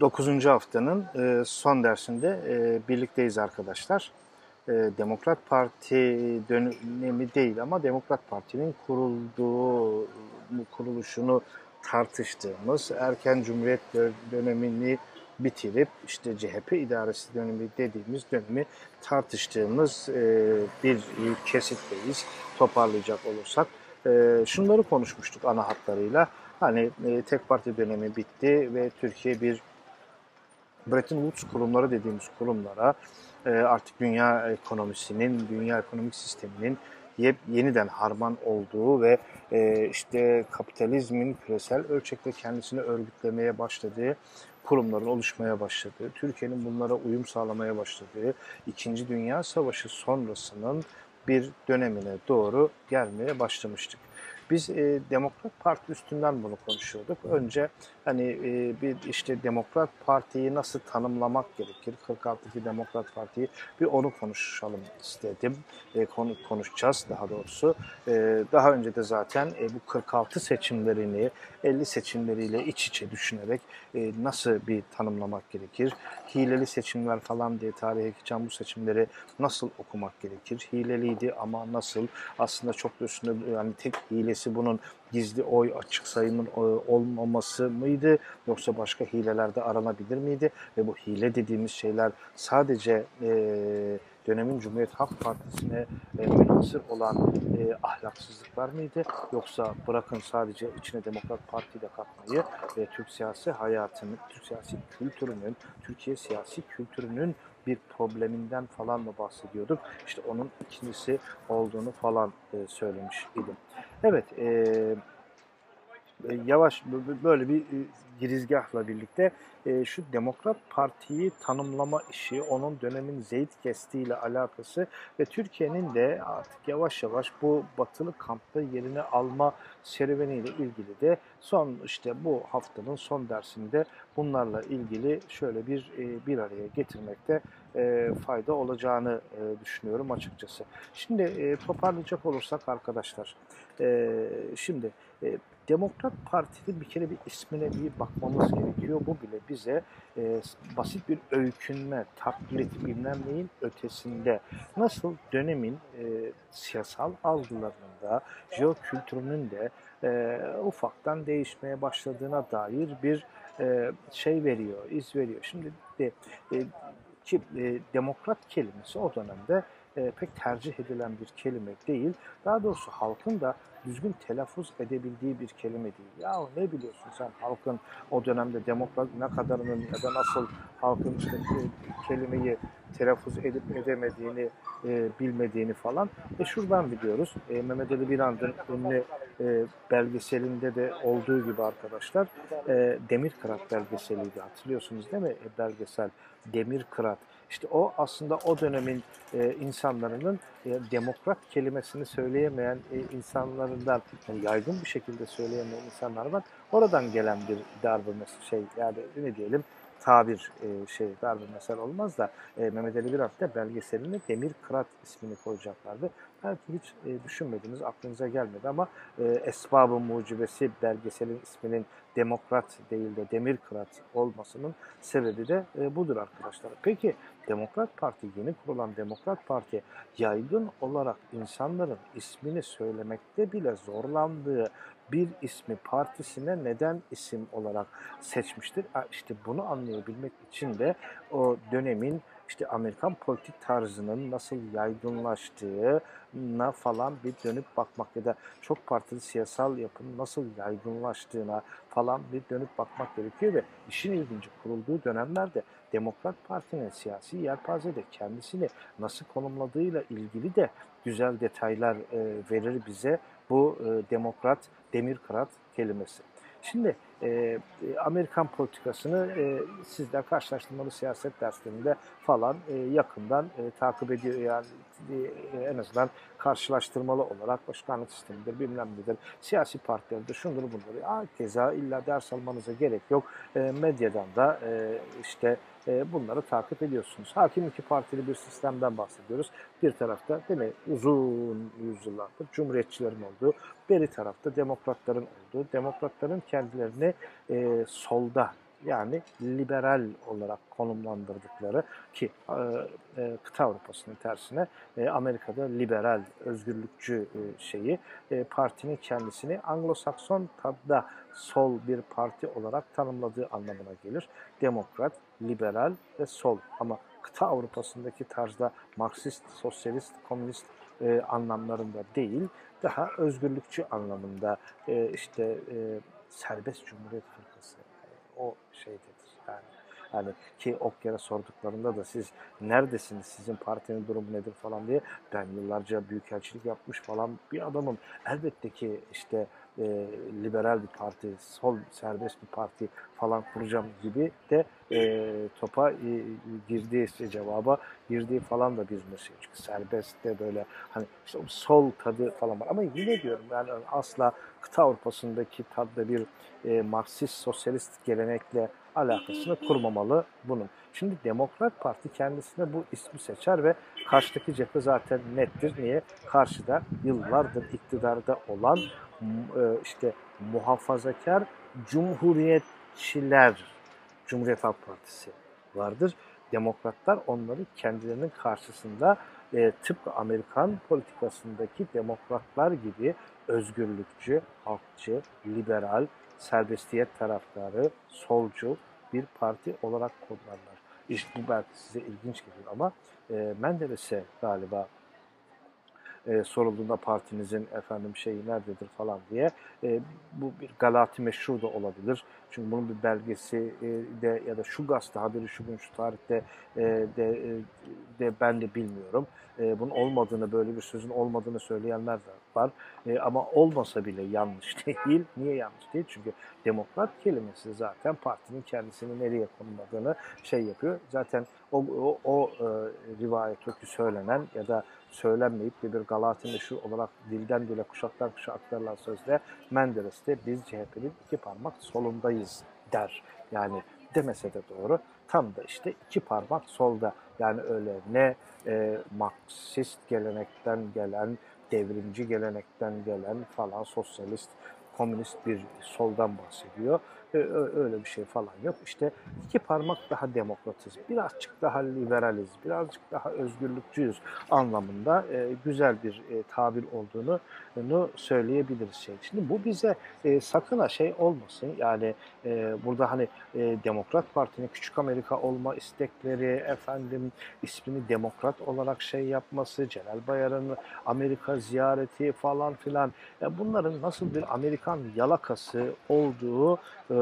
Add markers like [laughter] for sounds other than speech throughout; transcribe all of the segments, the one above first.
9. haftanın e, son dersinde e, birlikteyiz arkadaşlar. E, Demokrat Parti dönemi değil ama Demokrat Parti'nin kurulduğu, kuruluşunu tartıştığımız, erken Cumhuriyet dönemini bitirip işte CHP idaresi dönemi dediğimiz dönemi tartıştığımız bir kesitteyiz toparlayacak olursak. Şunları konuşmuştuk ana hatlarıyla. Hani tek parti dönemi bitti ve Türkiye bir Bretton Woods kurumları dediğimiz kurumlara e, artık dünya ekonomisinin, dünya ekonomik sisteminin yep, yeniden harman olduğu ve e, işte kapitalizmin küresel ölçekte kendisini örgütlemeye başladığı kurumların oluşmaya başladığı, Türkiye'nin bunlara uyum sağlamaya başladığı, İkinci Dünya Savaşı sonrasının bir dönemine doğru gelmeye başlamıştık. Biz e, Demokrat Parti üstünden bunu konuşuyorduk. Önce hani e, bir işte Demokrat Parti'yi nasıl tanımlamak gerekir? 46'daki Demokrat Parti'yi bir onu konuşalım istedim. E, konu konuşacağız daha doğrusu. E, daha önce de zaten e, bu 46 seçimlerini 50 seçimleriyle iç içe düşünerek e, nasıl bir tanımlamak gerekir? Hileli seçimler falan diye tarihe geçen bu seçimleri nasıl okumak gerekir? Hileliydi ama nasıl? Aslında çok da üstünde yani tek hilesi bunun gizli oy açık sayımın e, olmaması mıydı yoksa başka hilelerde aranabilir miydi ve bu hile dediğimiz şeyler sadece e, dönemin Cumhuriyet Halk Partisi'ne e, münhasır olan e, ahlaksızlıklar mıydı? Yoksa bırakın sadece içine Demokrat Parti de katmayı ve Türk siyasi hayatının, Türk siyasi kültürünün, Türkiye siyasi kültürünün bir probleminden falan mı bahsediyorduk? İşte onun ikincisi olduğunu falan e, söylemiş idim. Evet, e, e yavaş böyle bir e, girizgahla birlikte e, şu Demokrat Parti'yi tanımlama işi, onun dönemin zeyt kestiğiyle alakası ve Türkiye'nin de artık yavaş yavaş bu batılı kampta yerini alma serüveniyle ilgili de son işte bu haftanın son dersinde bunlarla ilgili şöyle bir bir araya getirmekte e, fayda olacağını e, düşünüyorum açıkçası. Şimdi e, toparlayacak olursak arkadaşlar, e, şimdi e, Demokrat Parti'nin bir kere bir ismine bir bakmamız gerekiyor. Bu bile bize e, basit bir öykünme, taklit bilmem neyin ötesinde nasıl dönemin e, siyasal algılarında, jeokültürünün de e, ufaktan değişmeye başladığına dair bir e, şey veriyor, iz veriyor. Şimdi de, e, ki e, demokrat kelimesi o dönemde e, pek tercih edilen bir kelime değil. Daha doğrusu halkın da düzgün telaffuz edebildiği bir kelime değil. Ya ne biliyorsun sen halkın o dönemde demokrat ne kadarının ya da nasıl halkın işte kelimeyi telaffuz edip edemediğini e, bilmediğini falan. E şuradan biliyoruz. E, Mehmet Ali Birand'ın ünlü e, belgeselinde de olduğu gibi arkadaşlar e, Demir Kırat belgeseliydi hatırlıyorsunuz değil mi? E, belgesel Demir Kırat. İşte o aslında o dönemin e, insanların e, demokrat kelimesini söyleyemeyen e, insanlarından yani yaygın bir şekilde söyleyemeyen insanlar var. Oradan gelen bir darbe şey yani ne diyelim tabir e, şey darbe mesel olmaz da e, Mehmet Ali Birant da belgeseline Demir Kırat ismini koyacaklardı. Belki hiç e, düşünmediniz, aklınıza gelmedi ama e, Esbab-ı Mucibesi belgeselin isminin Demokrat değil de Demir Kırat olmasının sebebi de e, budur arkadaşlar. Peki Demokrat Parti, yeni kurulan Demokrat Parti yaygın olarak insanların ismini söylemekte bile zorlandığı bir ismi partisine neden isim olarak seçmiştir? İşte bunu anlayabilmek için de o dönemin işte Amerikan politik tarzının nasıl yaygınlaştığına falan bir dönüp bakmak ya da çok partili siyasal yapının nasıl yaygınlaştığına falan bir dönüp bakmak gerekiyor ve işin ilginci kurulduğu dönemlerde Demokrat Parti'nin siyasi yelpazede kendisini nasıl konumladığıyla ilgili de güzel detaylar e, verir bize bu e, demokrat demirkırat kelimesi. Şimdi e, Amerikan politikasını e, sizler karşılaştırmalı siyaset derslerinde falan e, yakından e, takip ediyor. Yani e, en azından karşılaştırmalı olarak başkanlık sistemidir, bilmem nedir, siyasi partileridir, şunları bunları. Keza illa ders almanıza gerek yok. E, medyadan da e, işte e, bunları takip ediyorsunuz. Hakim iki partili bir sistemden bahsediyoruz. Bir tarafta değil mi uzun yüzyıllardır cumhuriyetçilerin olduğu, beri tarafta demokratların olduğu, demokratların kendilerini e, solda yani liberal olarak konumlandırdıkları ki e, e, kıta Avrupa'sının tersine e, Amerika'da liberal, özgürlükçü e, şeyi e, partinin kendisini Anglo-Sakson tadda sol bir parti olarak tanımladığı anlamına gelir. Demokrat, liberal ve sol ama kıta Avrupa'sındaki tarzda Marksist, sosyalist, komünist e, anlamlarında değil, daha özgürlükçü anlamında e, işte e, serbest cumhuriyet fırkası o şeydedir yani. Yani ki Okyar'a sorduklarında da siz neredesiniz, sizin partinin durumu nedir falan diye ben yıllarca büyükelçilik yapmış falan bir adamım. Elbette ki işte e, liberal bir parti, sol serbest bir parti falan kuracağım gibi de e, topa e, girdiği işte cevaba girdiği falan da bir şey. Çünkü serbest de böyle hani işte sol tadı falan var. Ama yine diyorum yani asla kıta Avrupa'sındaki tadda bir e, Marksist sosyalist gelenekle alakasını kurmamalı bunun. Şimdi Demokrat Parti kendisine bu ismi seçer ve karşıdaki cephe zaten nettir. Niye? Karşıda yıllardır iktidarda olan e, işte muhafazakar cumhuriyetçiler, Cumhuriyet Halk Partisi vardır. Demokratlar onları kendilerinin karşısında e, tıpkı Amerikan politikasındaki demokratlar gibi özgürlükçü, halkçı, liberal, serbestiyet taraftarı, solcu bir parti olarak kodlarlar. Bu belki size ilginç gelir ama e, Menderes'e galiba e, sorulduğunda partinizin efendim şeyi nerededir falan diye e, bu bir galati meşru da olabilir. Çünkü bunun bir belgesi e, de ya da şu gazete haberi şu gün şu tarihte e, de, e, de ben de bilmiyorum. E, bunun olmadığını böyle bir sözün olmadığını söyleyenler de var. E, ama olmasa bile yanlış [laughs] değil. Niye yanlış değil? Çünkü demokrat kelimesi zaten partinin kendisini nereye konumladığını şey yapıyor. Zaten o, o, o e, rivayet öykü söylenen ya da söylenmeyip de bir Galati meşhur olarak dilden dile kuşaktan kuşağa aktarılan sözde Menderes'te biz CHP'nin iki parmak solundayız der. Yani demese de doğru. Tam da işte iki parmak solda. Yani öyle ne e, Marksist gelenekten gelen, devrimci gelenekten gelen falan sosyalist, komünist bir soldan bahsediyor öyle bir şey falan yok. İşte iki parmak daha demokratız, birazcık daha liberaliz, birazcık daha özgürlükçüyüz anlamında e, güzel bir e, tabir olduğunu bunu söyleyebiliriz şey. Şimdi bu bize e, sakın ha şey olmasın. Yani e, burada hani e, Demokrat Parti'nin küçük Amerika olma istekleri, efendim ismini demokrat olarak şey yapması, Celal Bayar'ın Amerika ziyareti falan filan. Bunların nasıl bir Amerikan yalakası olduğu e,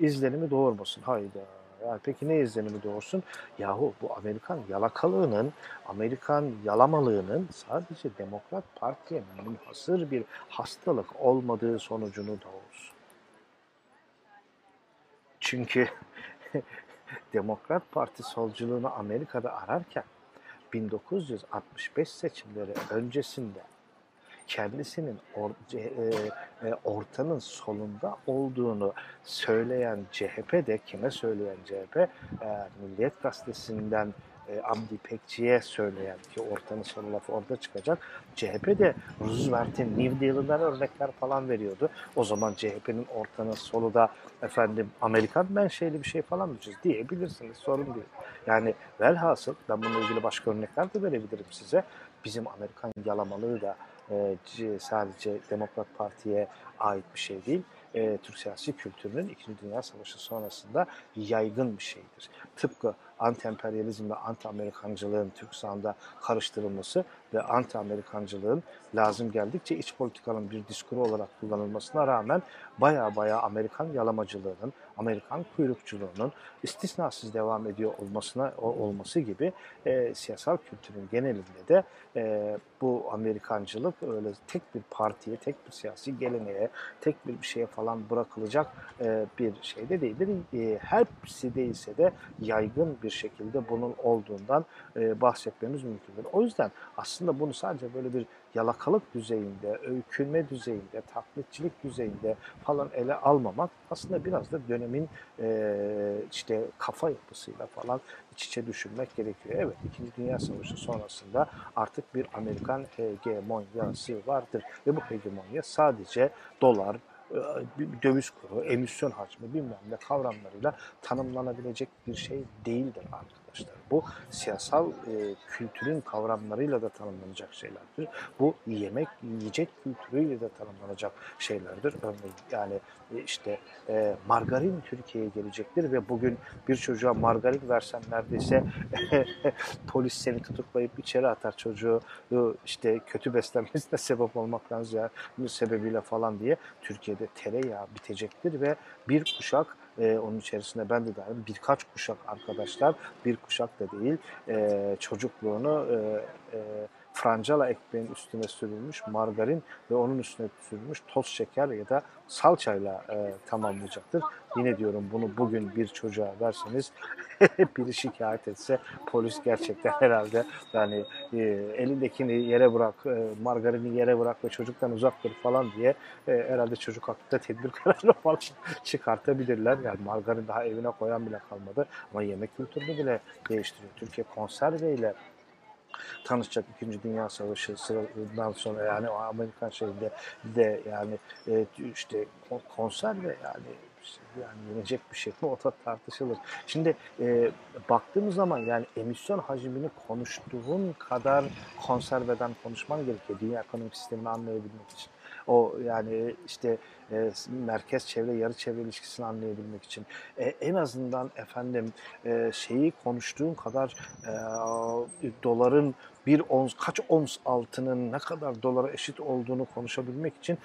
izlenimi doğurmasın. Hayda. Yani peki ne izlenimi doğursun? Yahu bu Amerikan yalakalığının, Amerikan yalamalığının sadece Demokrat Parti'ye münhasır bir hastalık olmadığı sonucunu doğursun. Çünkü [laughs] Demokrat Parti solculuğunu Amerika'da ararken 1965 seçimleri öncesinde kendisinin or, e, e, ortanın solunda olduğunu söyleyen CHP de kime söyleyen CHP? E, Milliyet Gazetesi'nden e, Abdi Pekçi'ye söyleyen ki ortanın sonu lafı orada çıkacak. CHP de Roosevelt'in New Deal'ından örnekler falan veriyordu. O zaman CHP'nin ortanın solu da efendim Amerikan menşeli bir şey falan mı diyebilirsiniz. Sorun değil. Yani velhasıl ben bununla ilgili başka örnekler de verebilirim size. Bizim Amerikan yalamalığı da e, sadece Demokrat Parti'ye ait bir şey değil. E, Türk siyasi kültürünün İkinci Dünya Savaşı sonrasında yaygın bir şeydir. Tıpkı anti-emperyalizm ve anti-Amerikancılığın Türk sahanında karıştırılması ve anti-Amerikancılığın lazım geldikçe iç politikanın bir diskuru olarak kullanılmasına rağmen baya baya Amerikan yalamacılığının, Amerikan kuyrukçuluğunun istisnasız devam ediyor olmasına olması gibi e, siyasal kültürün genelinde de e, bu Amerikancılık öyle tek bir partiye, tek bir siyasi geleneğe, tek bir şeye falan bırakılacak e, bir şey de değildir. E, hepsi değilse de yaygın bir şekilde bunun olduğundan e, bahsetmemiz mümkündür. O yüzden aslında bunu sadece böyle bir yalakalık düzeyinde, öykünme düzeyinde, taklitçilik düzeyinde falan ele almamak aslında biraz da dönemin e, işte kafa yapısıyla falan iç içe düşünmek gerekiyor. Evet, İkinci Dünya Savaşı sonrasında artık bir Amerikan hegemonyası vardır. Ve bu hegemonya sadece dolar, e, döviz kuru, emisyon hacmi bilmem ne kavramlarıyla tanımlanabilecek bir şey değildir arkadaşlar. Bu siyasal e, kültürün kavramlarıyla da tanımlanacak şeylerdir. Bu yemek, yiyecek kültürüyle de tanımlanacak şeylerdir. Örneğin yani e, işte e, margarin Türkiye'ye gelecektir ve bugün bir çocuğa margarin versen neredeyse [laughs] polis seni tutuklayıp içeri atar çocuğu işte kötü beslenmesine [laughs] sebep olmaktan ziyade sebebiyle falan diye Türkiye'de tereyağı bitecektir ve bir kuşak e, onun içerisinde ben de dahil birkaç kuşak arkadaşlar bir kuşak da değil e, çocukluğunu e, e, francala ekmeğin üstüne sürülmüş margarin ve onun üstüne sürülmüş toz şeker ya da salçayla e, tamamlayacaktır. Yine diyorum bunu bugün bir çocuğa verseniz [laughs] biri şikayet etse polis gerçekten herhalde yani e, elindekini yere bırak, e, margarini yere bırak ve çocuktan uzak dur falan diye e, herhalde çocuk hakkında tedbir [laughs] kararı falan çıkartabilirler. Yani margarin daha evine koyan bile kalmadı ama yemek kültürünü bile değiştiriyor. Türkiye konserveyle tanışacak İkinci Dünya Savaşı sırasından sonra yani o Amerikan şeyinde de yani e, işte konserve yani yani yenecek bir şey mi [laughs] o da tartışılır. Şimdi e, baktığımız zaman yani emisyon hacmini konuştuğun kadar konserveden konuşman gerekiyor dünya ekonomik sistemini anlayabilmek için. O yani işte e, merkez çevre yarı çevre ilişkisini anlayabilmek için e, en azından efendim e, şeyi konuştuğun kadar e, doların bir ons kaç ons altının ne kadar dolara eşit olduğunu konuşabilmek için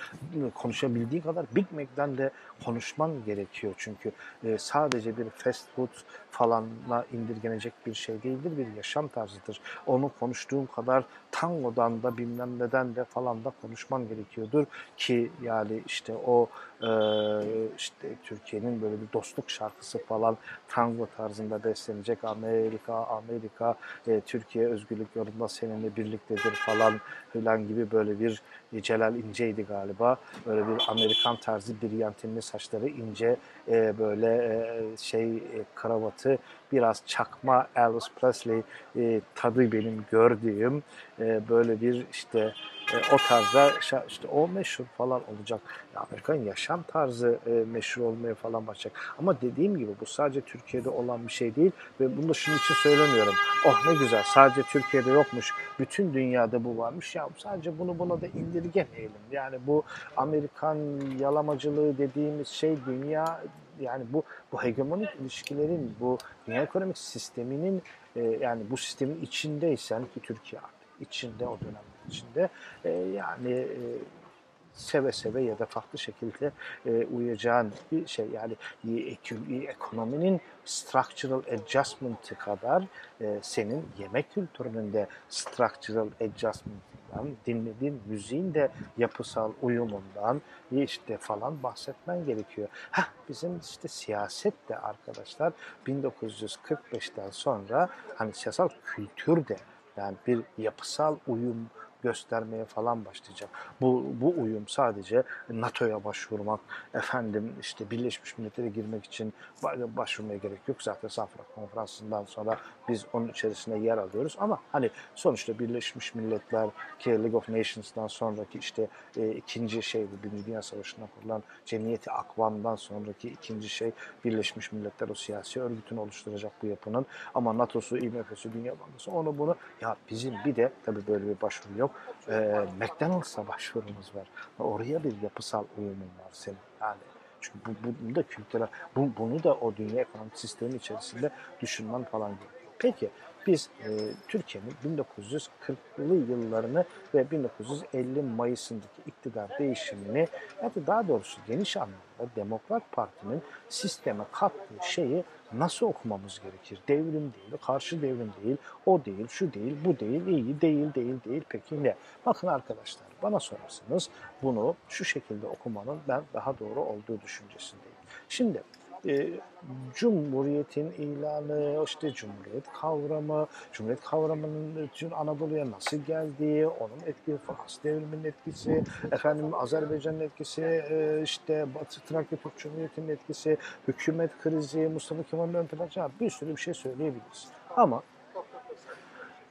konuşabildiği kadar Big Mac'den de konuşman gerekiyor çünkü e, sadece bir fast food falanla indirgenecek bir şey değildir bir yaşam tarzıdır. Onu konuştuğun kadar tangodan da bilmem neden de falan da konuşman gerekiyordur ki yani işte o e, işte Türkiye'nin böyle bir dostluk şarkısı falan tango tarzında beslenecek Amerika Amerika e, Türkiye özgürlük yolunda seninle birliktedir falan filan gibi böyle bir e, Celal İnce'ydi galiba. Böyle bir Amerikan tarzı bir yantinli saçları ince e, böyle e, şey e, kravatı biraz çakma Elvis Presley e, tadı benim gördüğüm e, böyle bir işte e, o tarzda işte o meşhur falan olacak. Ya Amerikan yaşam tarzı e, meşhur olmaya falan başlayacak. Ama dediğim gibi bu sadece Türkiye'de olan bir şey değil ve bunu da şunun için söylemiyorum. Oh ne güzel sadece Türkiye'de yokmuş. Bütün dünyada bu varmış. Ya sadece bunu buna da indirgemeyelim. Yani bu Amerikan yalamacılığı dediğimiz şey dünya yani bu bu hegemonik ilişkilerin bu dünya ekonomik sisteminin e, yani bu sistemin içindeysen ki Türkiye artık içinde o dönem içinde e, yani e, seve seve ya da farklı şekilde e, uyacağın bir şey. Yani ekonominin structural adjustment'ı kadar e, senin yemek kültürünün de structural adjustment'ından, dinlediğin müziğin de yapısal uyumundan işte falan bahsetmen gerekiyor. Heh, bizim işte siyaset de arkadaşlar 1945'ten sonra hani siyasal kültür de yani bir yapısal uyum göstermeye falan başlayacak. Bu, bu uyum sadece NATO'ya başvurmak, efendim işte Birleşmiş Milletler'e girmek için başvurmaya gerek yok. Zaten Safra Konferansı'ndan sonra biz onun içerisinde yer alıyoruz. Ama hani sonuçta Birleşmiş Milletler ki League of Nations'dan sonraki işte e, ikinci şey bu Birinci Dünya Savaşı'nda kurulan Cemiyeti Akvam'dan sonraki ikinci şey Birleşmiş Milletler o siyasi örgütünü oluşturacak bu yapının. Ama NATO'su, IMF'si, Dünya Bankası onu bunu ya bizim bir de tabii böyle bir başvuru yok. E, McDonald's'a başvurumuz var. Oraya bir yapısal uyumun var senin. Yani çünkü bu, bu, bu da kültürel, bu, bunu da o dünya ekonomik sistemi içerisinde düşünmen falan gerekiyor. Peki biz e, Türkiye'nin 1940'lı yıllarını ve 1950 Mayıs'ındaki iktidar değişimini ya da daha doğrusu geniş anlamda Demokrat Parti'nin sisteme kattığı şeyi nasıl okumamız gerekir? Devrim değil, karşı devrim değil, o değil, şu değil, bu değil, iyi değil, değil, değil. Peki ne? Bakın arkadaşlar bana sorarsanız bunu şu şekilde okumanın ben daha doğru olduğu düşüncesindeyim. Şimdi e, Cumhuriyet'in ilanı, işte Cumhuriyet kavramı, Cumhuriyet kavramının bütün Anadolu'ya nasıl geldiği, onun etkisi, Fransız devriminin etkisi, efendim Azerbaycan'ın etkisi, e, işte Batı Trakya Türk Cumhuriyeti'nin etkisi, hükümet krizi, Mustafa Kemal'in ön plana bir sürü bir şey söyleyebiliriz. Ama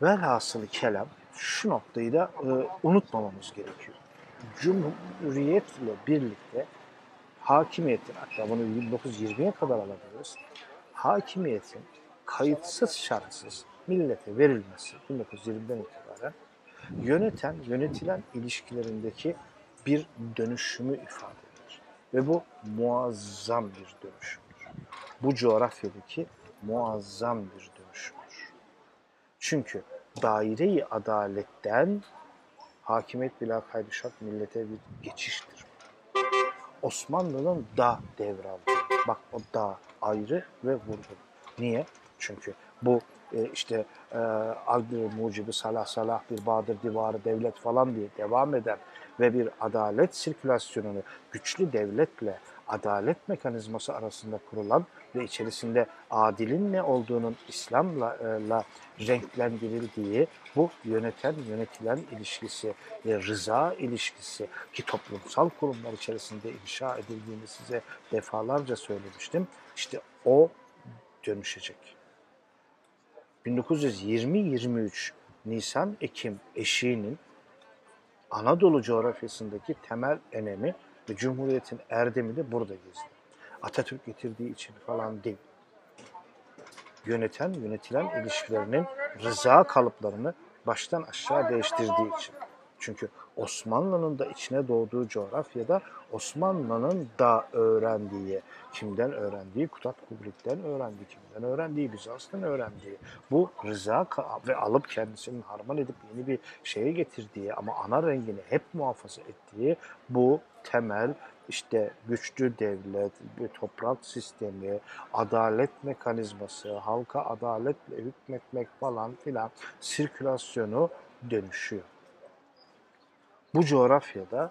velhasılı kelam şu noktayı da e, unutmamamız gerekiyor. Cumhuriyetle birlikte hakimiyetin hatta bunu 1920'ye kadar alabiliriz. Hakimiyetin kayıtsız şartsız millete verilmesi 1920'den itibaren yöneten, yönetilen ilişkilerindeki bir dönüşümü ifade eder. Ve bu muazzam bir dönüşümdür. Bu coğrafyadaki muazzam bir dönüşümdür. Çünkü daire-i adaletten hakimiyet bila kaydı şart millete bir geçiştir. Osmanlı'nın da devraldı. Bak o da ayrı ve vurgun. Niye? Çünkü bu e, işte e, Agdır mucibi salah salah bir Badır divarı devlet falan diye devam eden ve bir adalet sirkülasyonunu güçlü devletle adalet mekanizması arasında kurulan ve içerisinde adilin ne olduğunun İslam'la e, la renklendirildiği bu yöneten yönetilen ilişkisi ve rıza ilişkisi ki toplumsal kurumlar içerisinde inşa edildiğini size defalarca söylemiştim. İşte o dönüşecek. 1920-23 Nisan-Ekim eşiğinin Anadolu coğrafyasındaki temel önemi ve Cumhuriyet'in erdemi de burada gizli. Atatürk getirdiği için falan değil. Yöneten, yönetilen ilişkilerinin rıza kalıplarını baştan aşağı değiştirdiği için. Çünkü Osmanlı'nın da içine doğduğu coğrafyada Osmanlı'nın da öğrendiği, kimden öğrendiği, Kutat Kubrik'ten öğrendiği, kimden öğrendiği, Bizans'tan öğrendiği, bu rıza ve alıp kendisinin harman edip yeni bir şeye getirdiği ama ana rengini hep muhafaza ettiği bu temel işte güçlü devlet, bir toprak sistemi, adalet mekanizması, halka adaletle hükmetmek falan filan sirkülasyonu dönüşüyor. Bu coğrafyada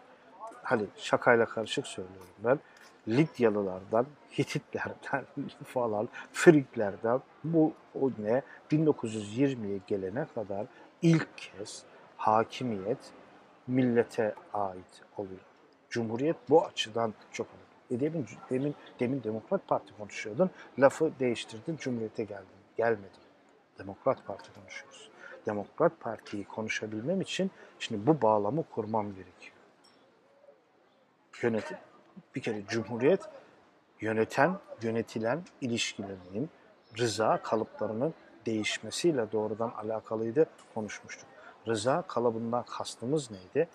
hani şakayla karışık söylüyorum ben. Lidyalılardan, Hititlerden [laughs] falan, Friklerden bu o ne 1920'ye gelene kadar ilk kez hakimiyet millete ait oluyor. Cumhuriyet bu açıdan çok önemli. E demin, demin, demin Demokrat Parti konuşuyordun, lafı değiştirdin, Cumhuriyete geldin. Gelmedim. Demokrat Parti konuşuyoruz. Demokrat Parti'yi konuşabilmem için şimdi bu bağlamı kurmam gerekiyor. Yönetim, bir kere Cumhuriyet yöneten, yönetilen ilişkilerinin rıza kalıplarının değişmesiyle doğrudan alakalıydı konuşmuştuk. Rıza kalıbından kastımız neydi?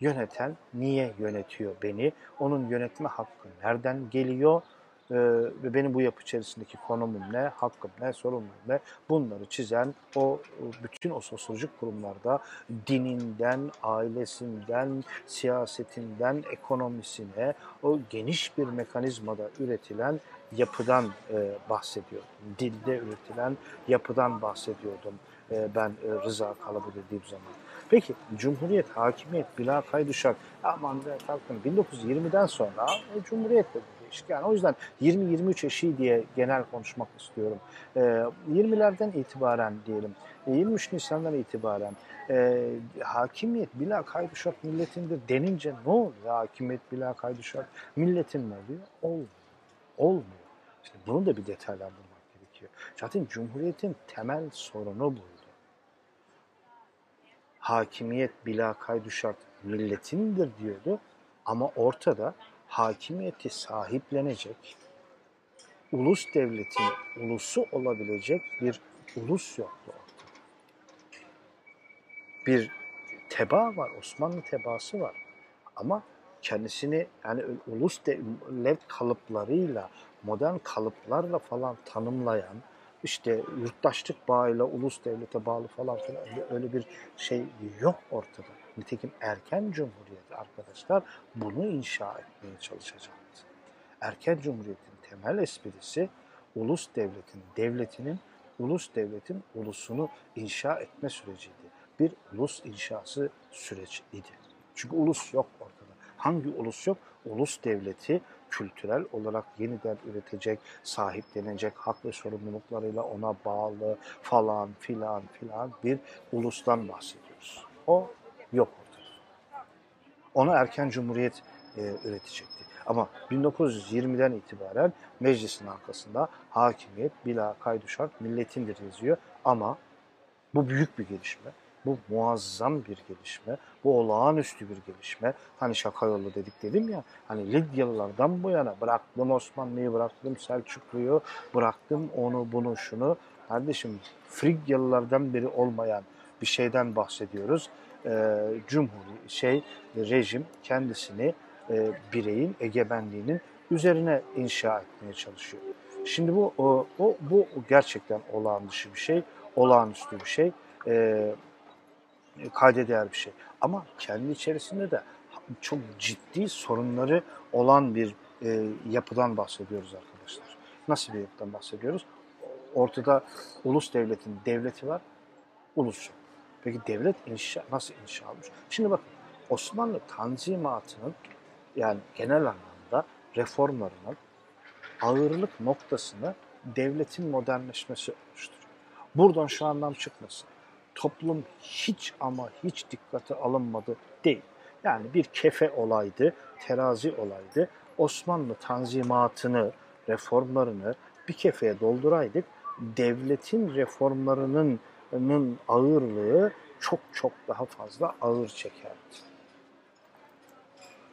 Yöneten niye yönetiyor beni? Onun yönetme hakkı nereden geliyor? Ee, ve benim bu yapı içerisindeki konumum ne, hakkım ne, sorumluluğum ne bunları çizen o bütün o sosyolojik kurumlarda dininden, ailesinden, siyasetinden, ekonomisine o geniş bir mekanizmada üretilen yapıdan e, bahsediyordum. Dilde üretilen yapıdan bahsediyordum e, ben e, rıza kalıbı dediğim zaman. Peki Cumhuriyet, hakimiyet, bila kaydı şart. Aman be kalkın 1920'den sonra e, Cumhuriyet de değişik. Yani o yüzden 20-23 eşiği diye genel konuşmak istiyorum. E, 20'lerden itibaren diyelim, e, 23 Nisan'dan itibaren e, hakimiyet bila kaydı şart milletindir denince ne oluyor? Hakimiyet bila kaydı şart milletin mi oluyor? Olmuyor. Olmuyor. İşte bunu da bir detaylandırmak gerekiyor. Zaten Cumhuriyet'in temel sorunu buydu. Hakimiyet bila kaydı şart milletindir diyordu ama ortada hakimiyeti sahiplenecek, ulus devletin ulusu olabilecek bir ulus yoktu ortada. Bir teba var, Osmanlı tebası var. Ama kendisini yani ulus devlet kalıplarıyla, modern kalıplarla falan tanımlayan, işte yurttaşlık bağıyla ulus devlete bağlı falan filan öyle bir şey yok ortada. Nitekim erken cumhuriyet arkadaşlar bunu inşa etmeye çalışacaktı. Erken cumhuriyetin temel esprisi ulus devletin, devletinin ulus devletin ulusunu inşa etme süreciydi. Bir ulus inşası süreciydi. Çünkü ulus yok ortada. Hangi ulus yok? Ulus devleti kültürel olarak yeniden üretecek, sahiplenecek, hak ve sorumluluklarıyla ona bağlı falan filan filan bir ulustan bahsediyoruz. O yok ortada. Ona erken cumhuriyet e, üretecekti. Ama 1920'den itibaren meclisin arkasında hakimiyet bila kaydu şart milletindir yazıyor. Ama bu büyük bir gelişme. Bu muazzam bir gelişme. Bu olağanüstü bir gelişme. Hani şaka yolu dedik dedim ya. Hani Lidyalılardan bu yana bıraktım Osmanlı'yı, bıraktım Selçuklu'yu, bıraktım onu bunu şunu. Kardeşim Frigyalılardan biri olmayan bir şeyden bahsediyoruz. Ee, Cumhuri şey rejim kendisini e, bireyin egemenliğinin üzerine inşa etmeye çalışıyor. Şimdi bu o, o bu gerçekten olağan dışı bir şey, olağanüstü bir şey, e, kayda değer bir şey. Ama kendi içerisinde de çok ciddi sorunları olan bir e, yapıdan bahsediyoruz arkadaşlar. Nasıl bir yapıdan bahsediyoruz? Ortada ulus devletin devleti var, ulusu. Peki devlet inşa, nasıl inşa olmuş? Şimdi bakın Osmanlı Tanzimatı'nın yani genel anlamda reformlarının ağırlık noktasını devletin modernleşmesi oluşturuyor. Buradan şu anlam çıkmasın. Toplum hiç ama hiç dikkate alınmadı değil. Yani bir kefe olaydı, terazi olaydı. Osmanlı tanzimatını, reformlarını bir kefeye dolduraydık. Devletin reformlarının ağırlığı çok çok daha fazla ağır çekerdi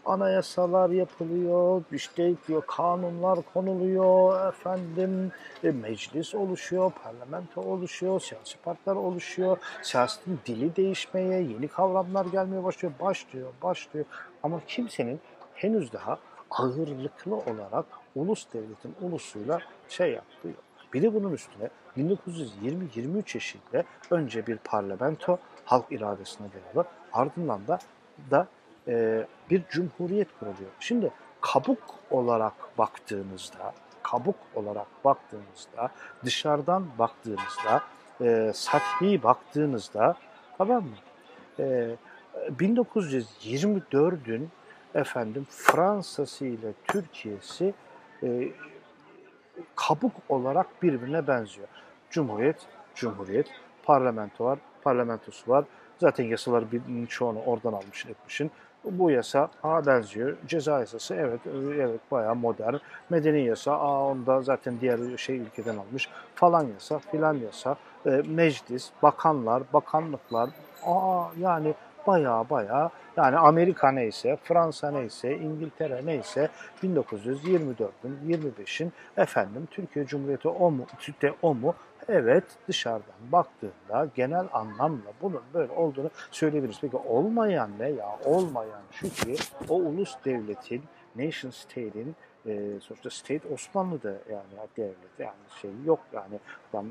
anayasalar yapılıyor, işte diyor kanunlar konuluyor, efendim e, meclis oluşuyor, parlamento oluşuyor, siyasi partiler oluşuyor, siyasetin dili değişmeye, yeni kavramlar gelmeye başlıyor, başlıyor, başlıyor. Ama kimsenin henüz daha ağırlıklı olarak ulus devletin ulusuyla şey yaptığı yok. Bir de bunun üstüne 1920-23 yaşında önce bir parlamento halk iradesine dayalı ardından da da e, bir cumhuriyet kuruluyor. Şimdi kabuk olarak baktığınızda, kabuk olarak baktığınızda, dışarıdan baktığınızda, e, sathi baktığınızda, tamam mı? E, 1924'ün efendim Fransa'sı ile Türkiye'si e, kabuk olarak birbirine benziyor. Cumhuriyet, cumhuriyet, parlamento var, parlamentosu var. Zaten yasaları bir çoğunu oradan almışsın etmişsin. Bu yasa A benziyor. Ceza yasası evet evet bayağı modern. Medeni yasa A onda zaten diğer şey ülkeden almış. Falan yasa filan yasa. E, meclis, bakanlar, bakanlıklar. Aa yani bayağı bayağı yani Amerika neyse, Fransa neyse, İngiltere neyse 1924'ün, 25'in efendim Türkiye Cumhuriyeti o mu, Türkiye o mu Evet dışarıdan baktığında genel anlamda bunun böyle olduğunu söyleyebiliriz. Peki olmayan ne ya? Olmayan şu ki o ulus devletin, nation state'in e, sonuçta state Osmanlı'da yani devlet yani şey yok yani.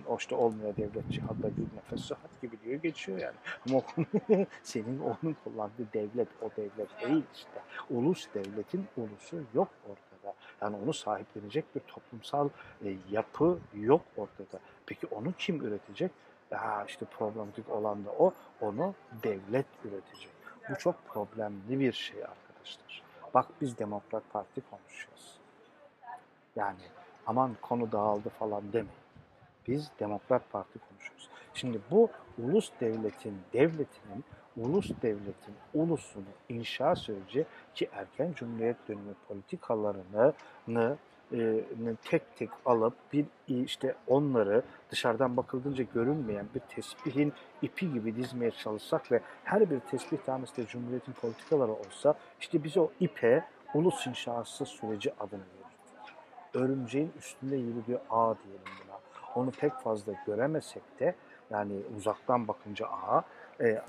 O işte olmuyor devlet cihadda bir nefes sıhhat gibi diyor geçiyor yani. Ama [laughs] senin onun kullandığı devlet o devlet değil işte. Ulus devletin ulusu yok ortada. Yani onu sahiplenecek bir toplumsal e, yapı yok ortada peki onu kim üretecek ya işte problematik olan da o onu devlet üretecek bu çok problemli bir şey arkadaşlar bak biz Demokrat Parti konuşuyoruz yani aman konu dağıldı falan demeyin. Biz Demokrat Parti konuşuyoruz. Şimdi bu ulus devletin, devletinin, ulus devletin ulusunu inşa süreci ki erken cumhuriyet dönemi politikalarını tek tek alıp bir işte onları dışarıdan bakıldığınca görünmeyen bir tesbihin ipi gibi dizmeye çalışsak ve her bir tesbih tanesi de cumhuriyetin politikaları olsa işte biz o ipe ulus inşası süreci adını örümceğin üstünde yürüdüğü ağ diyelim buna. Onu pek fazla göremesek de yani uzaktan bakınca ağ e,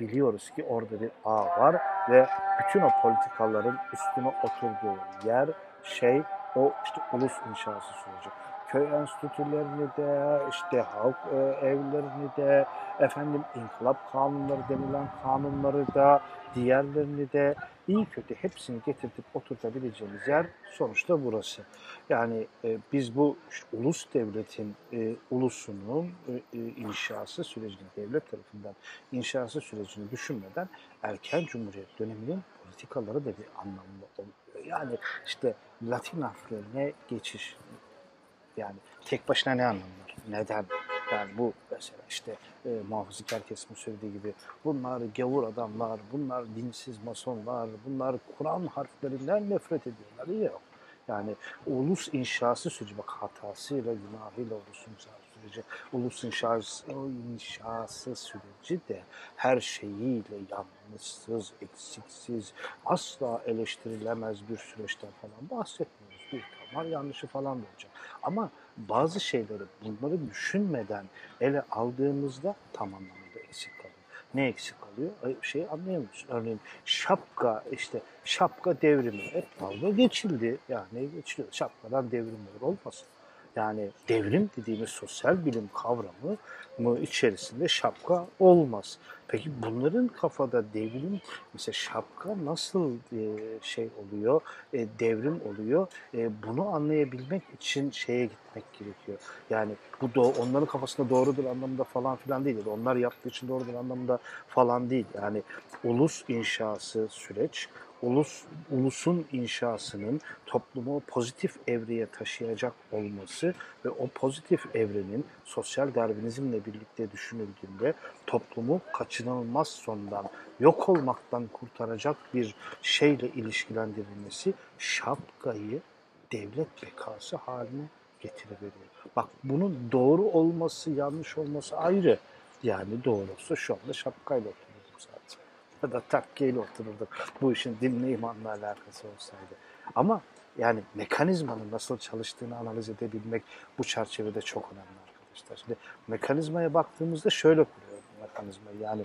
biliyoruz ki orada bir ağ var ve bütün o politikaların üstüne oturduğu yer şey o işte ulus inşası süreci. Köy enstitülerini de işte halk e, evlerini de efendim inkılap kanunları denilen kanunları da diğerlerini de iyi kötü hepsini getirtip oturtabileceğimiz yer sonuçta burası. Yani e, biz bu işte, ulus devletin e, ulusunun e, e, inşası sürecini, devlet tarafından inşası sürecini düşünmeden erken cumhuriyet döneminin politikaları da bir anlamlı. Yani işte Latin harflerine geçiş yani tek başına ne anlamlar? Neden? Yani bu mesela işte e, muhafazakar kesimin söylediği gibi bunlar gavur adamlar, bunlar dinsiz masonlar, bunlar Kur'an harflerinden nefret ediyorlar. Yok. Yani ulus inşası süreci bak hatasıyla, günahıyla ulusun inşası süreci, ulus inşası, inşası süreci de her şeyiyle yanlışsız, eksiksiz, asla eleştirilemez bir süreçten falan bahsetmiyoruz. Bir var yanlışı falan da olacak. Ama bazı şeyleri bunları düşünmeden ele aldığımızda tam anlamıyla eksik kalıyor. Ne eksik kalıyor? Şeyi anlayamıyorsun. Örneğin şapka işte şapka devrimi hep dalga geçildi. Yani geçiliyor. Şapkadan devrim olur olmasın. Yani devrim dediğimiz sosyal bilim kavramı mı içerisinde şapka olmaz. Peki bunların kafada devrim, mesela şapka nasıl e, şey oluyor, e, devrim oluyor? E, bunu anlayabilmek için şeye gitmek gerekiyor. Yani bu do onların kafasında doğrudur anlamında falan filan değil. Onlar yaptığı için doğrudur anlamında falan değil. Yani ulus inşası süreç, ulus, ulusun inşasının toplumu pozitif evreye taşıyacak olması ve o pozitif evrenin sosyal darwinizmle birlikte düşünüldüğünde toplumu kaçınılmaz sondan yok olmaktan kurtaracak bir şeyle ilişkilendirilmesi şapkayı devlet bekası haline getirebiliyor. Bak bunun doğru olması, yanlış olması ayrı. Yani doğrusu şu anda şapkayla da takkeyle otururduk. Bu işin dinle imanla alakası olsaydı. Ama yani mekanizmanın nasıl çalıştığını analiz edebilmek bu çerçevede çok önemli arkadaşlar. Şimdi mekanizmaya baktığımızda şöyle kuruyor mekanizmayı. Yani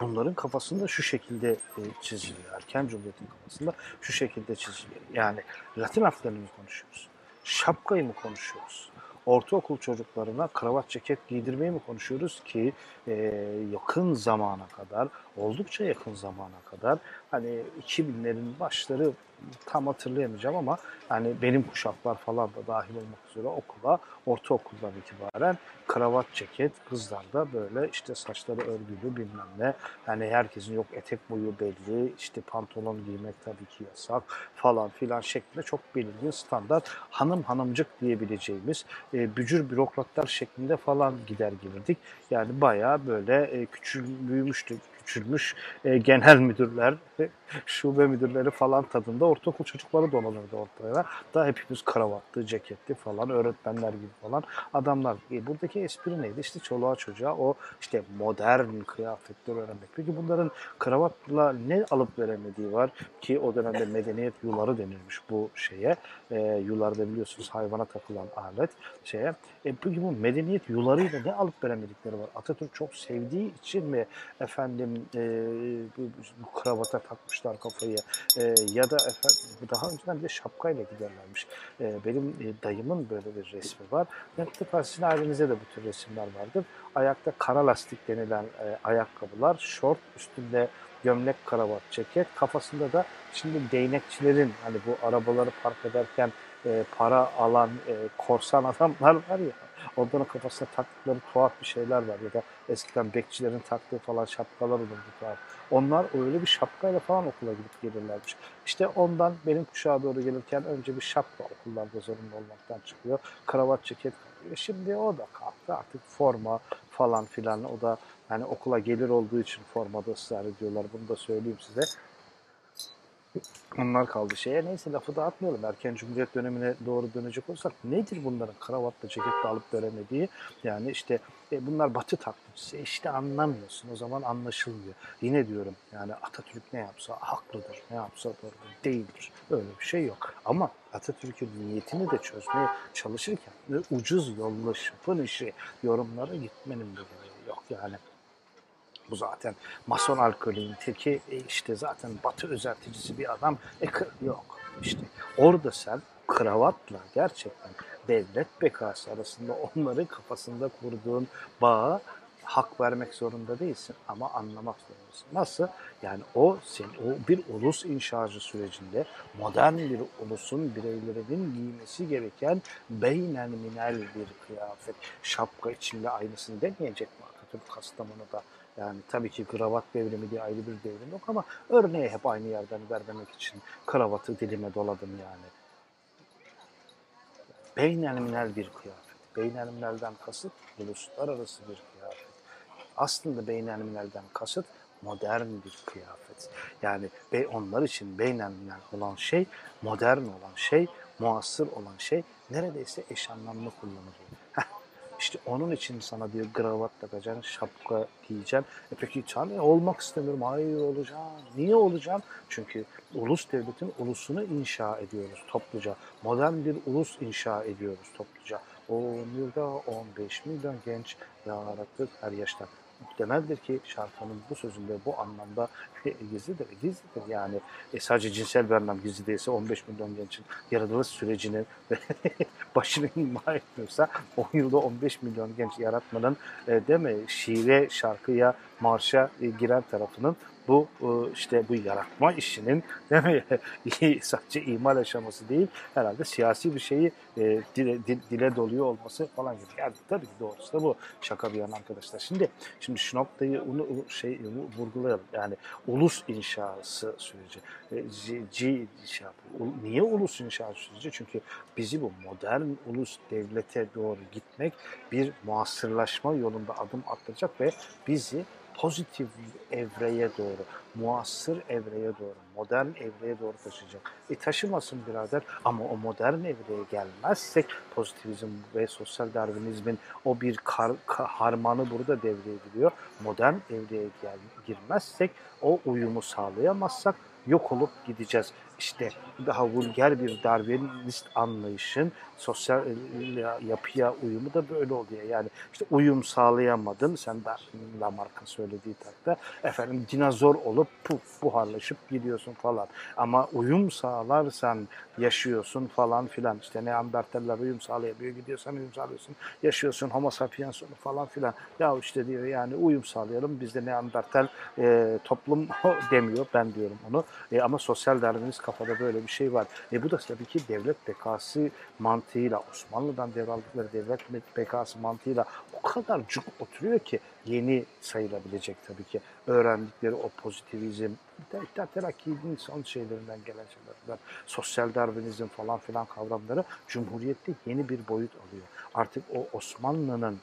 bunların kafasında şu şekilde e, çiziliyor. Erken Cumhuriyet'in kafasında şu şekilde çiziliyor. Yani Latin harflerini mi konuşuyoruz? Şapkayı mı konuşuyoruz? Ortaokul çocuklarına kravat ceket giydirmeyi mi konuşuyoruz ki e, yakın zamana kadar, oldukça yakın zamana kadar hani 2000'lerin başları tam hatırlayamayacağım ama yani benim kuşaklar falan da dahil olmak üzere okula, ortaokuldan itibaren kravat ceket, kızlarda böyle işte saçları örgülü bilmem ne. Yani herkesin yok etek boyu belli, işte pantolon giymek tabii ki yasak falan filan şeklinde çok belirgin standart hanım hanımcık diyebileceğimiz e, bücür bürokratlar şeklinde falan gider gelirdik. Yani bayağı böyle e, küçül, büyümüştük, küçülmüş e, genel müdürler, [laughs] şube müdürleri falan tadında ortaokul çocukları dolanırdı ortaya. Da hepimiz kravatlı, ceketli falan, öğretmenler gibi falan adamlar. E, buradaki espri neydi? İşte çoluğa çocuğa o işte modern kıyafetleri öğrenmek. Peki bunların kravatla ne alıp veremediği var ki o dönemde medeniyet yuları denilmiş bu şeye. E, yular da biliyorsunuz hayvana takılan alet şeye. E, peki bu medeniyet yularıyla ne alıp veremedikleri var? Atatürk çok sevdiği için mi efendim e, bu, bu kravata takmışlar kafayı e, ya da efendim, daha önceden bir şapkayla giderlermiş. E, benim e, dayımın böyle bir resmi var. Mutlaka sizin ailenizde de bu tür resimler vardır. Ayakta kara lastik denilen e, ayakkabılar, şort üstünde gömlek, kravat, ceket. Kafasında da şimdi değnekçilerin hani bu arabaları park ederken e, para alan e, korsan adamlar var ya onların kafasına taktıkları tuhaf bir şeyler var ya da eskiden bekçilerin taktığı falan şapkalar olurdu tuhaf. Onlar öyle bir şapkayla falan okula gidip gelirlermiş. İşte ondan benim kuşağa doğru gelirken önce bir şapka okullarda zorunlu olmaktan çıkıyor. Kravat ceket kalıyor. Şimdi o da kalktı artık forma falan filan o da yani okula gelir olduğu için formada ısrar ediyorlar. Bunu da söyleyeyim size. Onlar kaldı şeye. Neyse lafı dağıtmayalım. Erken Cumhuriyet dönemine doğru dönecek olsak nedir bunların kravatla ceketle alıp veremediği? Yani işte e, bunlar batı taklitçisi. E işte anlamıyorsun. O zaman anlaşılmıyor. Yine diyorum yani Atatürk ne yapsa haklıdır. Ne yapsa doğru değildir. Öyle bir şey yok. Ama Atatürk'ün niyetini de çözmeye çalışırken ucuz yolla şıpın işi yorumlara gitmenin bir yok yani. Bu zaten mason alkolün teki e işte zaten batı özelticisi bir adam. E yok işte orada sen kravatla gerçekten devlet bekası arasında onların kafasında kurduğun bağı hak vermek zorunda değilsin ama anlamak zorundasın. Nasıl? Yani o sen o bir ulus inşacı sürecinde modern bir ulusun bireylerinin giymesi gereken beynen minel bir kıyafet. Şapka içinde aynısını demeyecek mi Atatürk Kastamonu'da? Yani tabii ki kravat devrimi diye ayrı bir devrim yok ama örneğe hep aynı yerden vermemek için kravatı dilime doladım yani. Beynelminel bir kıyafet. Beynelminelden kasıt uluslararası bir kıyafet. Aslında beynelminelden kasıt modern bir kıyafet. Yani onlar için beynelminel olan şey, modern olan şey, muasır olan şey neredeyse eş anlamlı kullanılıyor. İşte onun için sana diyor kravat takacaksın, şapka giyeceksin. E peki canım olmak istemiyorum. Hayır olacağım. Niye olacağım? Çünkü ulus devletin ulusunu inşa ediyoruz topluca. Modern bir ulus inşa ediyoruz topluca. O yılda 15 milyon genç yarattık her yaştan. Muhtemeldir ki şarkının bu sözünde bu anlamda [laughs] gizlidir. Gizlidir yani. E sadece cinsel bir anlam gizli değilse 15 milyon gençin yaratılış sürecini [laughs] başını ima etmiyorsa 10 yılda 15 milyon genç yaratmanın e, değil mi şiire, şarkıya, marşa e, giren tarafının bu e, işte bu yaratma işinin [laughs] değil sadece imal aşaması değil herhalde siyasi bir şeyi e, dile, dile doluyor olması falan gibi. Yani tabii ki doğrusu da bu şaka bir yana arkadaşlar. Şimdi şimdi şu noktayı onu şey vurgulayalım. Yani ulus inşası süreci. E, G, şey niye ulus inşası süreci? Çünkü bizi bu modern ulus devlete doğru gitmek bir muasırlaşma yolunda adım atacak ve bizi pozitif evreye doğru, muasır evreye doğru, modern evreye doğru taşıyacak. E taşımasın birader ama o modern evreye gelmezsek pozitivizm ve sosyal darwinizmin o bir kar, kar, harmanı burada devreye giriyor. Modern evreye gel, girmezsek o uyumu sağlayamazsak yok olup gideceğiz. İşte daha vulgar bir Darwinist anlayışın sosyal e, yapıya uyumu da böyle oluyor. Yani işte uyum sağlayamadın, sen de Lamarck'ın söylediği takda efendim dinozor olup puf buharlaşıp gidiyorsun falan. Ama uyum sağlarsan yaşıyorsun falan filan. İşte Neandertaller uyum sağlayabiliyor, gidiyorsan uyum sağlıyorsun, yaşıyorsun, Homo sapiens falan filan. Ya işte diyor yani uyum sağlayalım, bizde Neandertal e, toplum [laughs] demiyor, ben diyorum onu. E, ama sosyal Darwinist kafada böyle bir şey var. E, bu da tabii ki devlet bekası mantığıyla, Osmanlı'dan devraldıkları devlet bekası mantığıyla o kadar cuk oturuyor ki yeni sayılabilecek tabii ki öğrendikleri o pozitivizm, hatta terakkinin son şeylerinden gelen şeylerden, sosyal darwinizm falan filan kavramları Cumhuriyet'te yeni bir boyut alıyor. Artık o Osmanlı'nın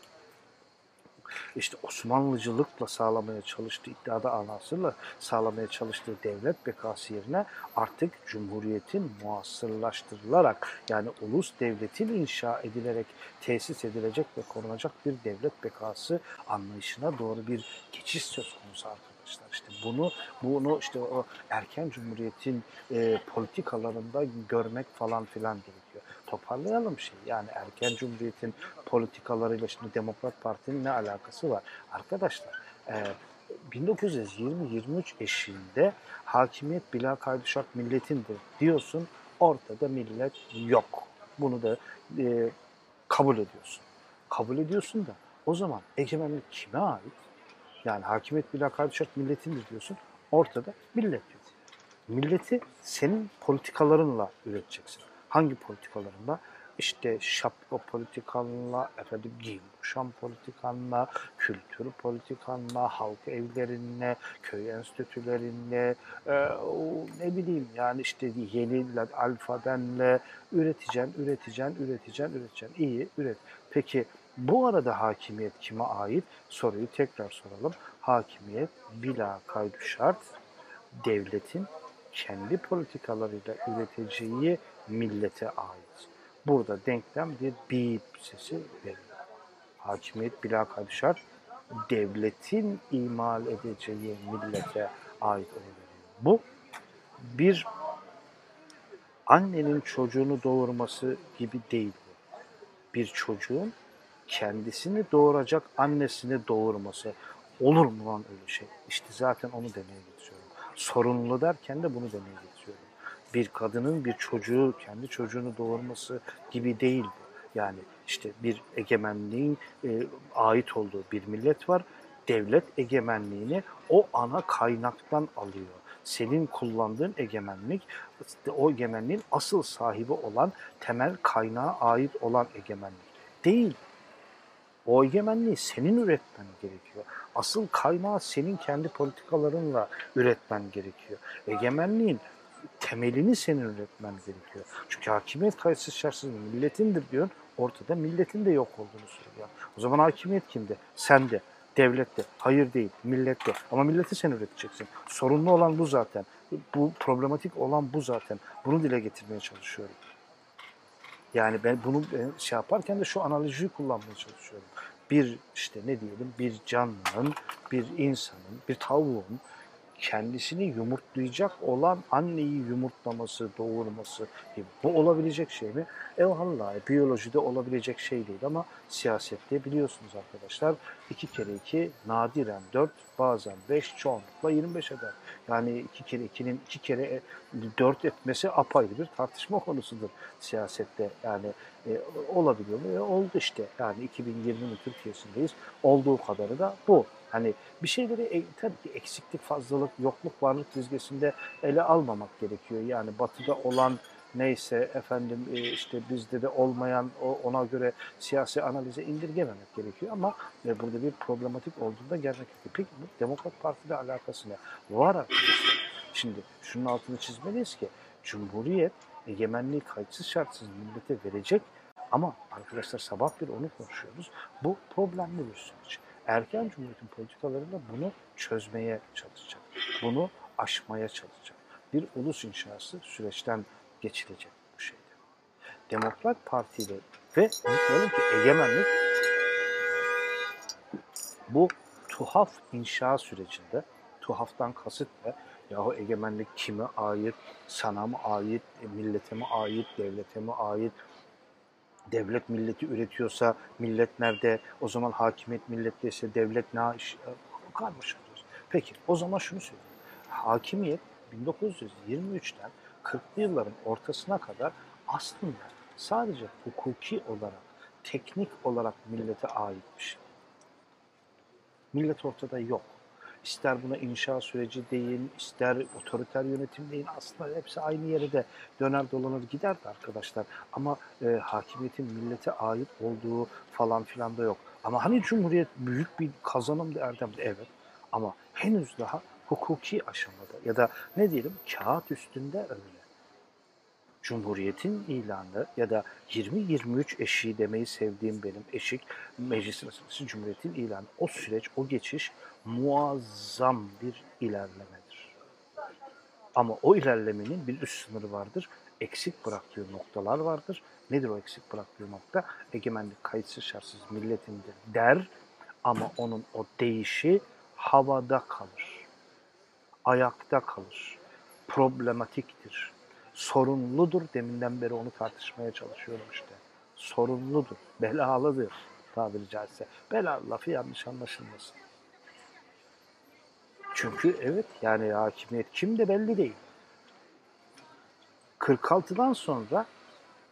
işte Osmanlıcılıkla sağlamaya çalıştığı, iddiada anasırla sağlamaya çalıştığı devlet bekası yerine artık Cumhuriyet'in muasırlaştırılarak yani ulus devletin inşa edilerek tesis edilecek ve korunacak bir devlet bekası anlayışına doğru bir geçiş söz konusu arkadaşlar. İşte bunu bunu işte o erken cumhuriyetin e, politikalarında görmek falan filan gerekiyor. Toparlayalım şey. Yani erken cumhuriyetin politikalarıyla şimdi Demokrat Parti'nin ne alakası var? Arkadaşlar e, 1920-23 eşiğinde hakimiyet bila kaydı milletindir diyorsun. Ortada millet yok. Bunu da e, kabul ediyorsun. Kabul ediyorsun da o zaman egemenlik kime ait? Yani hakimiyet bila kaydı şart milletindir diyorsun. Ortada millet yok. Milleti senin politikalarınla üreteceksin. Hangi politikalarınla? İşte şapka politikanla, efendim giyim kuşam politikanla, kültür politikanla, halk evlerinle, köy enstitülerinle, e, ne bileyim yani işte yeni alfabenle üreteceksin, üreteceksin, üreteceksin, üreteceksin. İyi, üret. Peki bu arada hakimiyet kime ait? Soruyu tekrar soralım. Hakimiyet bila kaydı şart devletin kendi politikalarıyla üreteceği millete ait. Burada denklem bir bip sesi veriyor. Hakimiyet bila kaydı şart devletin imal edeceği millete ait veriyor. Bu bir annenin çocuğunu doğurması gibi değil. Bir çocuğun kendisini doğuracak annesini doğurması. Olur mu lan öyle şey? İşte zaten onu demeye getiriyorum. Sorunlu derken de bunu demeye getiriyorum. Bir kadının bir çocuğu, kendi çocuğunu doğurması gibi değil bu. Yani işte bir egemenliğin e, ait olduğu bir millet var. Devlet egemenliğini o ana kaynaktan alıyor. Senin kullandığın egemenlik, o egemenliğin asıl sahibi olan, temel kaynağa ait olan egemenlik değil. O egemenliği senin üretmen gerekiyor. Asıl kaynağı senin kendi politikalarınla üretmen gerekiyor. Egemenliğin temelini senin üretmen gerekiyor. Çünkü hakimiyet kayıtsız şartsız milletindir diyor. Ortada milletin de yok olduğunu söylüyor. O zaman hakimiyet kimde? Sende. Devlette. Hayır değil. Millette. Ama milleti sen üreteceksin. Sorunlu olan bu zaten. Bu problematik olan bu zaten. Bunu dile getirmeye çalışıyorum. Yani ben bunu ben şey yaparken de şu analojiyi kullanmaya çalışıyorum. Bir işte ne diyelim bir canlının, bir insanın, bir tavuğun kendisini yumurtlayacak olan anneyi yumurtlaması, doğurması gibi. Bu olabilecek şey mi? Eyvallah biyolojide olabilecek şey değil ama siyasette biliyorsunuz arkadaşlar 2 kere 2 nadiren 4 bazen 5 çoğunlukla 25 eder. Yani 2 kere 2'nin 2 kere 4 etmesi apayrı bir tartışma konusudur siyasette. Yani e, olabiliyor mu? E, oldu işte. Yani 2020'nin Türkiye'sindeyiz. Olduğu kadarı da bu. Hani bir şeyleri e, tabii ki eksiklik, fazlalık, yokluk, varlık dizgesinde ele almamak gerekiyor. Yani batıda olan neyse efendim e, işte bizde de olmayan ona göre siyasi analize indirgememek gerekiyor ama e, burada bir problematik olduğunda gelmek gerekiyor. Peki bu Demokrat Parti ile alakası ne? Var arkadaşlar. Şimdi şunun altını çizmeliyiz ki Cumhuriyet egemenliği kayıtsız şartsız millete verecek ama arkadaşlar sabah bir onu konuşuyoruz. Bu problemli bir süreç erken cumhuriyetin politikalarıyla bunu çözmeye çalışacak. Bunu aşmaya çalışacak. Bir ulus inşası süreçten geçilecek bu şeyde. Demokrat Parti ile ve unutmayalım ki egemenlik bu tuhaf inşa sürecinde tuhaftan kasıt ne? Yahu egemenlik kime ait, sana mı ait, millete mi ait, devlete mi ait, devlet milleti üretiyorsa millet nerede? O zaman hakimiyet milletteyse devlet ne iş? Karmaşıyoruz. Peki o zaman şunu söyleyeyim. Hakimiyet 1923'ten 40'lı yılların ortasına kadar aslında sadece hukuki olarak, teknik olarak millete ait bir şey. Millet ortada yok. İster buna inşa süreci deyin, ister otoriter yönetim deyin aslında hepsi aynı yere de döner dolanır gider de arkadaşlar. Ama e, hakimiyetin millete ait olduğu falan filan da yok. Ama hani Cumhuriyet büyük bir kazanımdı Erdem'de evet. Ama henüz daha hukuki aşamada ya da ne diyelim kağıt üstünde öyle. Cumhuriyetin ilanı ya da 20-23 eşiği demeyi sevdiğim benim eşik meclis arası Cumhuriyetin ilanı. O süreç, o geçiş muazzam bir ilerlemedir. Ama o ilerlemenin bir üst sınırı vardır. Eksik bıraktığı noktalar vardır. Nedir o eksik bıraktığı nokta? Egemenlik kayıtsız şartsız milletindir der ama onun o değişi havada kalır. Ayakta kalır. Problematiktir sorunludur. Deminden beri onu tartışmaya çalışıyorum işte. Sorunludur, belalıdır tabiri caizse. Belalı lafı yanlış anlaşılmasın. Çünkü evet yani hakimiyet kim de belli değil. 46'dan sonra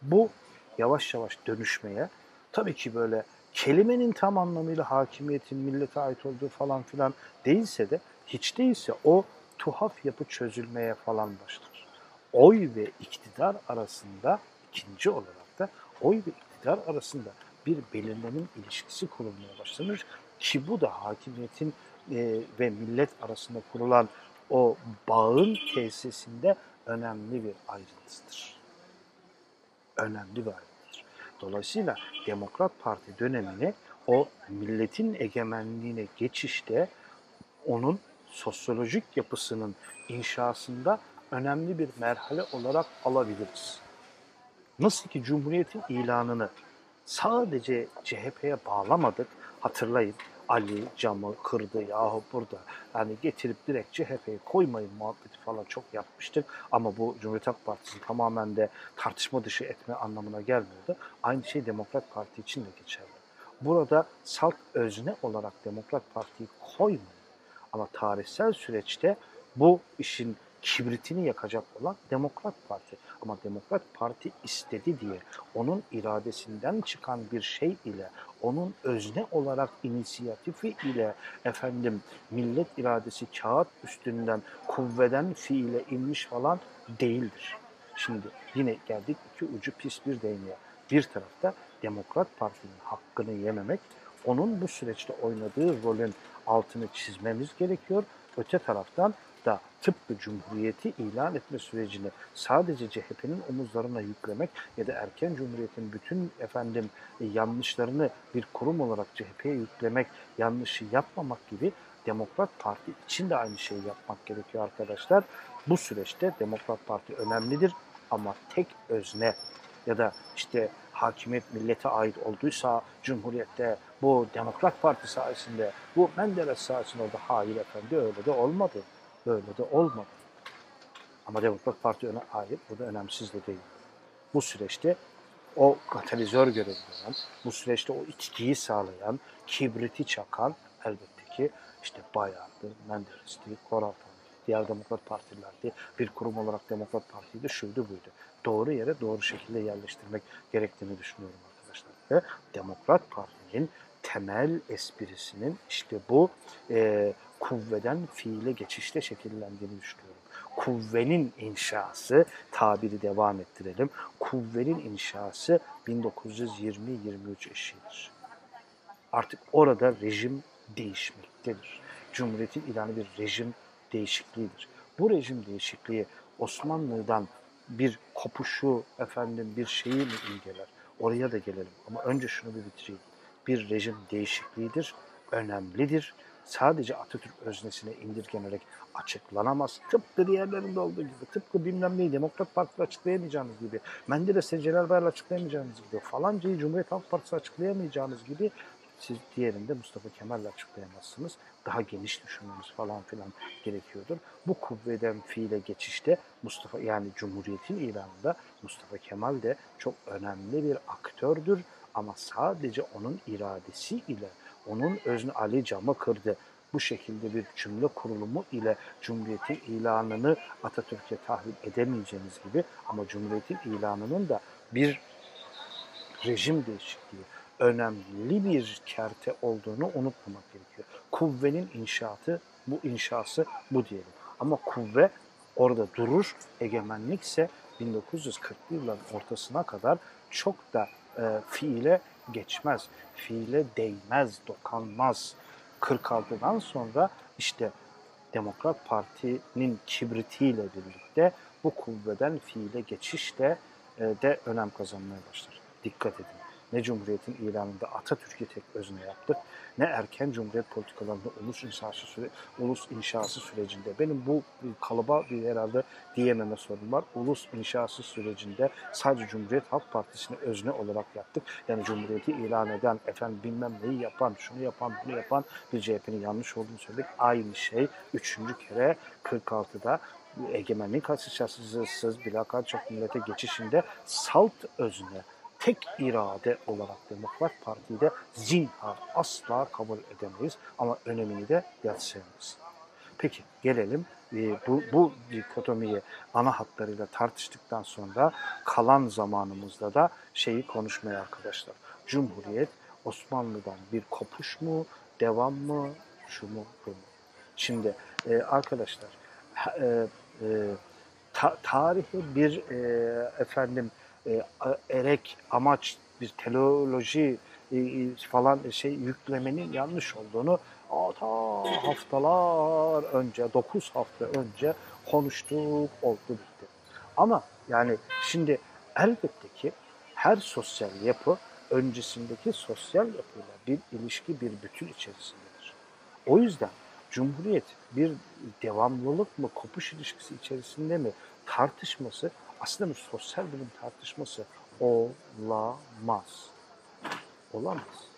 bu yavaş yavaş dönüşmeye tabii ki böyle kelimenin tam anlamıyla hakimiyetin millete ait olduğu falan filan değilse de hiç değilse o tuhaf yapı çözülmeye falan başlar oy ve iktidar arasında ikinci olarak da oy ve iktidar arasında bir belirlenim ilişkisi kurulmaya başlanır ki bu da hakimiyetin e, ve millet arasında kurulan o bağın tesisinde önemli bir ayrıntısıdır. Önemli bir ayrıntıdır. Dolayısıyla Demokrat Parti dönemini o milletin egemenliğine geçişte onun sosyolojik yapısının inşasında önemli bir merhale olarak alabiliriz. Nasıl ki Cumhuriyet'in ilanını sadece CHP'ye bağlamadık, hatırlayın Ali camı kırdı yahu burada. Yani getirip direkt CHP'yi koymayın muhabbeti falan çok yapmıştık. Ama bu Cumhuriyet Halk Partisi tamamen de tartışma dışı etme anlamına gelmiyordu. Aynı şey Demokrat Parti için de geçerli. Burada salt özne olarak Demokrat Parti'yi koymayın. Ama tarihsel süreçte bu işin kibritini yakacak olan Demokrat Parti. Ama Demokrat Parti istedi diye onun iradesinden çıkan bir şey ile onun özne olarak inisiyatifi ile efendim millet iradesi kağıt üstünden kuvveden fiile inmiş falan değildir. Şimdi yine geldik iki ucu pis bir değneğe. Bir tarafta Demokrat Parti'nin hakkını yememek, onun bu süreçte oynadığı rolün altını çizmemiz gerekiyor. Öte taraftan da tıpkı Cumhuriyeti ilan etme sürecini sadece CHP'nin omuzlarına yüklemek ya da erken Cumhuriyet'in bütün efendim e, yanlışlarını bir kurum olarak CHP'ye yüklemek, yanlışı yapmamak gibi Demokrat Parti için de aynı şeyi yapmak gerekiyor arkadaşlar. Bu süreçte Demokrat Parti önemlidir ama tek özne ya da işte hakimiyet millete ait olduysa Cumhuriyet'te bu Demokrat Parti sayesinde, bu Menderes sayesinde oldu. Hayır efendi öyle de olmadı. Öyle de olmadı. Ama Demokrat Parti öne hayır, bu da önemsiz de değil. Bu süreçte o katalizör görevi gören, bu süreçte o içkiyi sağlayan, kibriti çakan elbette ki işte Bayar'dı, Menderes'ti, Koraltan'dı, diğer Demokrat Partilerdi, bir kurum olarak Demokrat Parti'ydi, şuydu buydu. Doğru yere doğru şekilde yerleştirmek gerektiğini düşünüyorum arkadaşlar. Ve Demokrat Parti'nin temel esprisinin işte bu e, kuvveden fiile geçişte şekillendiğini düşünüyorum. Kuvvenin inşası, tabiri devam ettirelim, kuvvenin inşası 1920-23 eşiğidir. Artık orada rejim değişmektedir. Cumhuriyetin ilanı bir rejim değişikliğidir. Bu rejim değişikliği Osmanlı'dan bir kopuşu, efendim bir şeyi mi imgeler? Oraya da gelelim. Ama önce şunu bir bitireyim. Bir rejim değişikliğidir, önemlidir. Sadece Atatürk öznesine indirgenerek açıklanamaz. Tıpkı diğerlerinde olduğu gibi, tıpkı bilmem neyi Demokrat Parti'de açıklayamayacağınız gibi, Menderes'e Celal Bayar'la açıklayamayacağınız gibi, falancayı Cumhuriyet Halk Partisi açıklayamayacağınız gibi siz diğerinde Mustafa Kemal'le açıklayamazsınız. Daha geniş düşünmeniz falan filan gerekiyordur. Bu kuvveden fiile geçişte Mustafa yani Cumhuriyet'in ilanında Mustafa Kemal de çok önemli bir aktördür. Ama sadece onun iradesi ile onun özne Ali camı kırdı. Bu şekilde bir cümle kurulumu ile Cumhuriyet'in ilanını Atatürk'e tahvil edemeyeceğiniz gibi ama Cumhuriyet'in ilanının da bir rejim değişikliği, önemli bir kerte olduğunu unutmamak gerekiyor. Kuvvenin inşaatı, bu inşası bu diyelim. Ama kuvve orada durur, egemenlikse 1940'lı yılların ortasına kadar çok da e, fiile geçmez, fiile değmez, dokanmaz. 46'dan sonra işte Demokrat Parti'nin kibritiyle birlikte bu kuvveden fiile geçiş de, e, de önem kazanmaya başlar. Dikkat edin. Ne Cumhuriyet'in ilanında Atatürk'ü tek özne yaptık, ne erken Cumhuriyet politikalarında ulus inşası, süre, ulus inşası sürecinde. Benim bu kalıba bir herhalde diyememe sorun var. Ulus inşası sürecinde sadece Cumhuriyet Halk Partisi'ni özne olarak yaptık. Yani Cumhuriyet'i ilan eden, efendim bilmem neyi yapan, şunu yapan, bunu yapan bir CHP'nin yanlış olduğunu söyledik. Aynı şey üçüncü kere 46'da egemenlik açıkçası bilakat çok millete geçişinde salt özne tek irade olarak Demokrat Parti'yi de zinhar asla kabul edemeyiz ama önemini de yatsıyamayız. Peki gelelim e, bu, bu dikotomiyi ana hatlarıyla tartıştıktan sonra kalan zamanımızda da şeyi konuşmaya arkadaşlar. Cumhuriyet Osmanlı'dan bir kopuş mu, devam mı, şu mu, bu mu? Şimdi e, arkadaşlar e, e, ta, tarihi bir e, efendim e, erek amaç bir teleoloji e, falan şey yüklemenin yanlış olduğunu ta haftalar önce, 9 hafta önce konuştuk, oldu bitti. Ama yani şimdi elbette ki her sosyal yapı öncesindeki sosyal yapıyla bir ilişki, bir bütün içerisindedir. O yüzden Cumhuriyet bir devamlılık mı, kopuş ilişkisi içerisinde mi tartışması aslında bir sosyal bilim tartışması olamaz. Olamaz.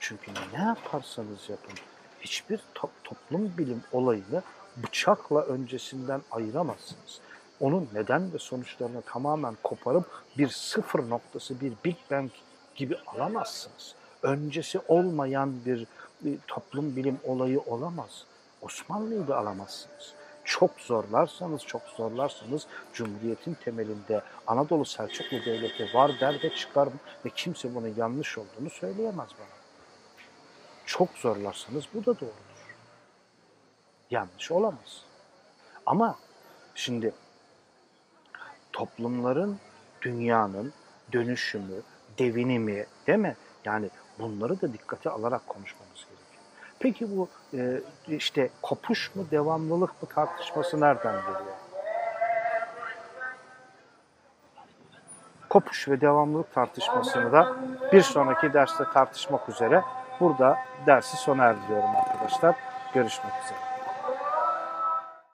Çünkü ne yaparsanız yapın hiçbir to toplum bilim olayını bıçakla öncesinden ayıramazsınız. Onun neden ve sonuçlarını tamamen koparıp bir sıfır noktası, bir Big Bang gibi alamazsınız. Öncesi olmayan bir, toplum bilim olayı olamaz. Osmanlı'yı da alamazsınız çok zorlarsanız, çok zorlarsanız Cumhuriyet'in temelinde Anadolu Selçuklu Devleti var der ve çıkar ve kimse bunun yanlış olduğunu söyleyemez bana. Çok zorlarsanız bu da doğrudur. Yanlış olamaz. Ama şimdi toplumların, dünyanın dönüşümü, devinimi değil mi? Yani bunları da dikkate alarak konuşmamız. Peki bu e, işte kopuş mu, devamlılık mı tartışması nereden geliyor? Kopuş ve devamlılık tartışmasını da bir sonraki derste tartışmak üzere burada dersi sona erdiriyorum arkadaşlar. Görüşmek üzere.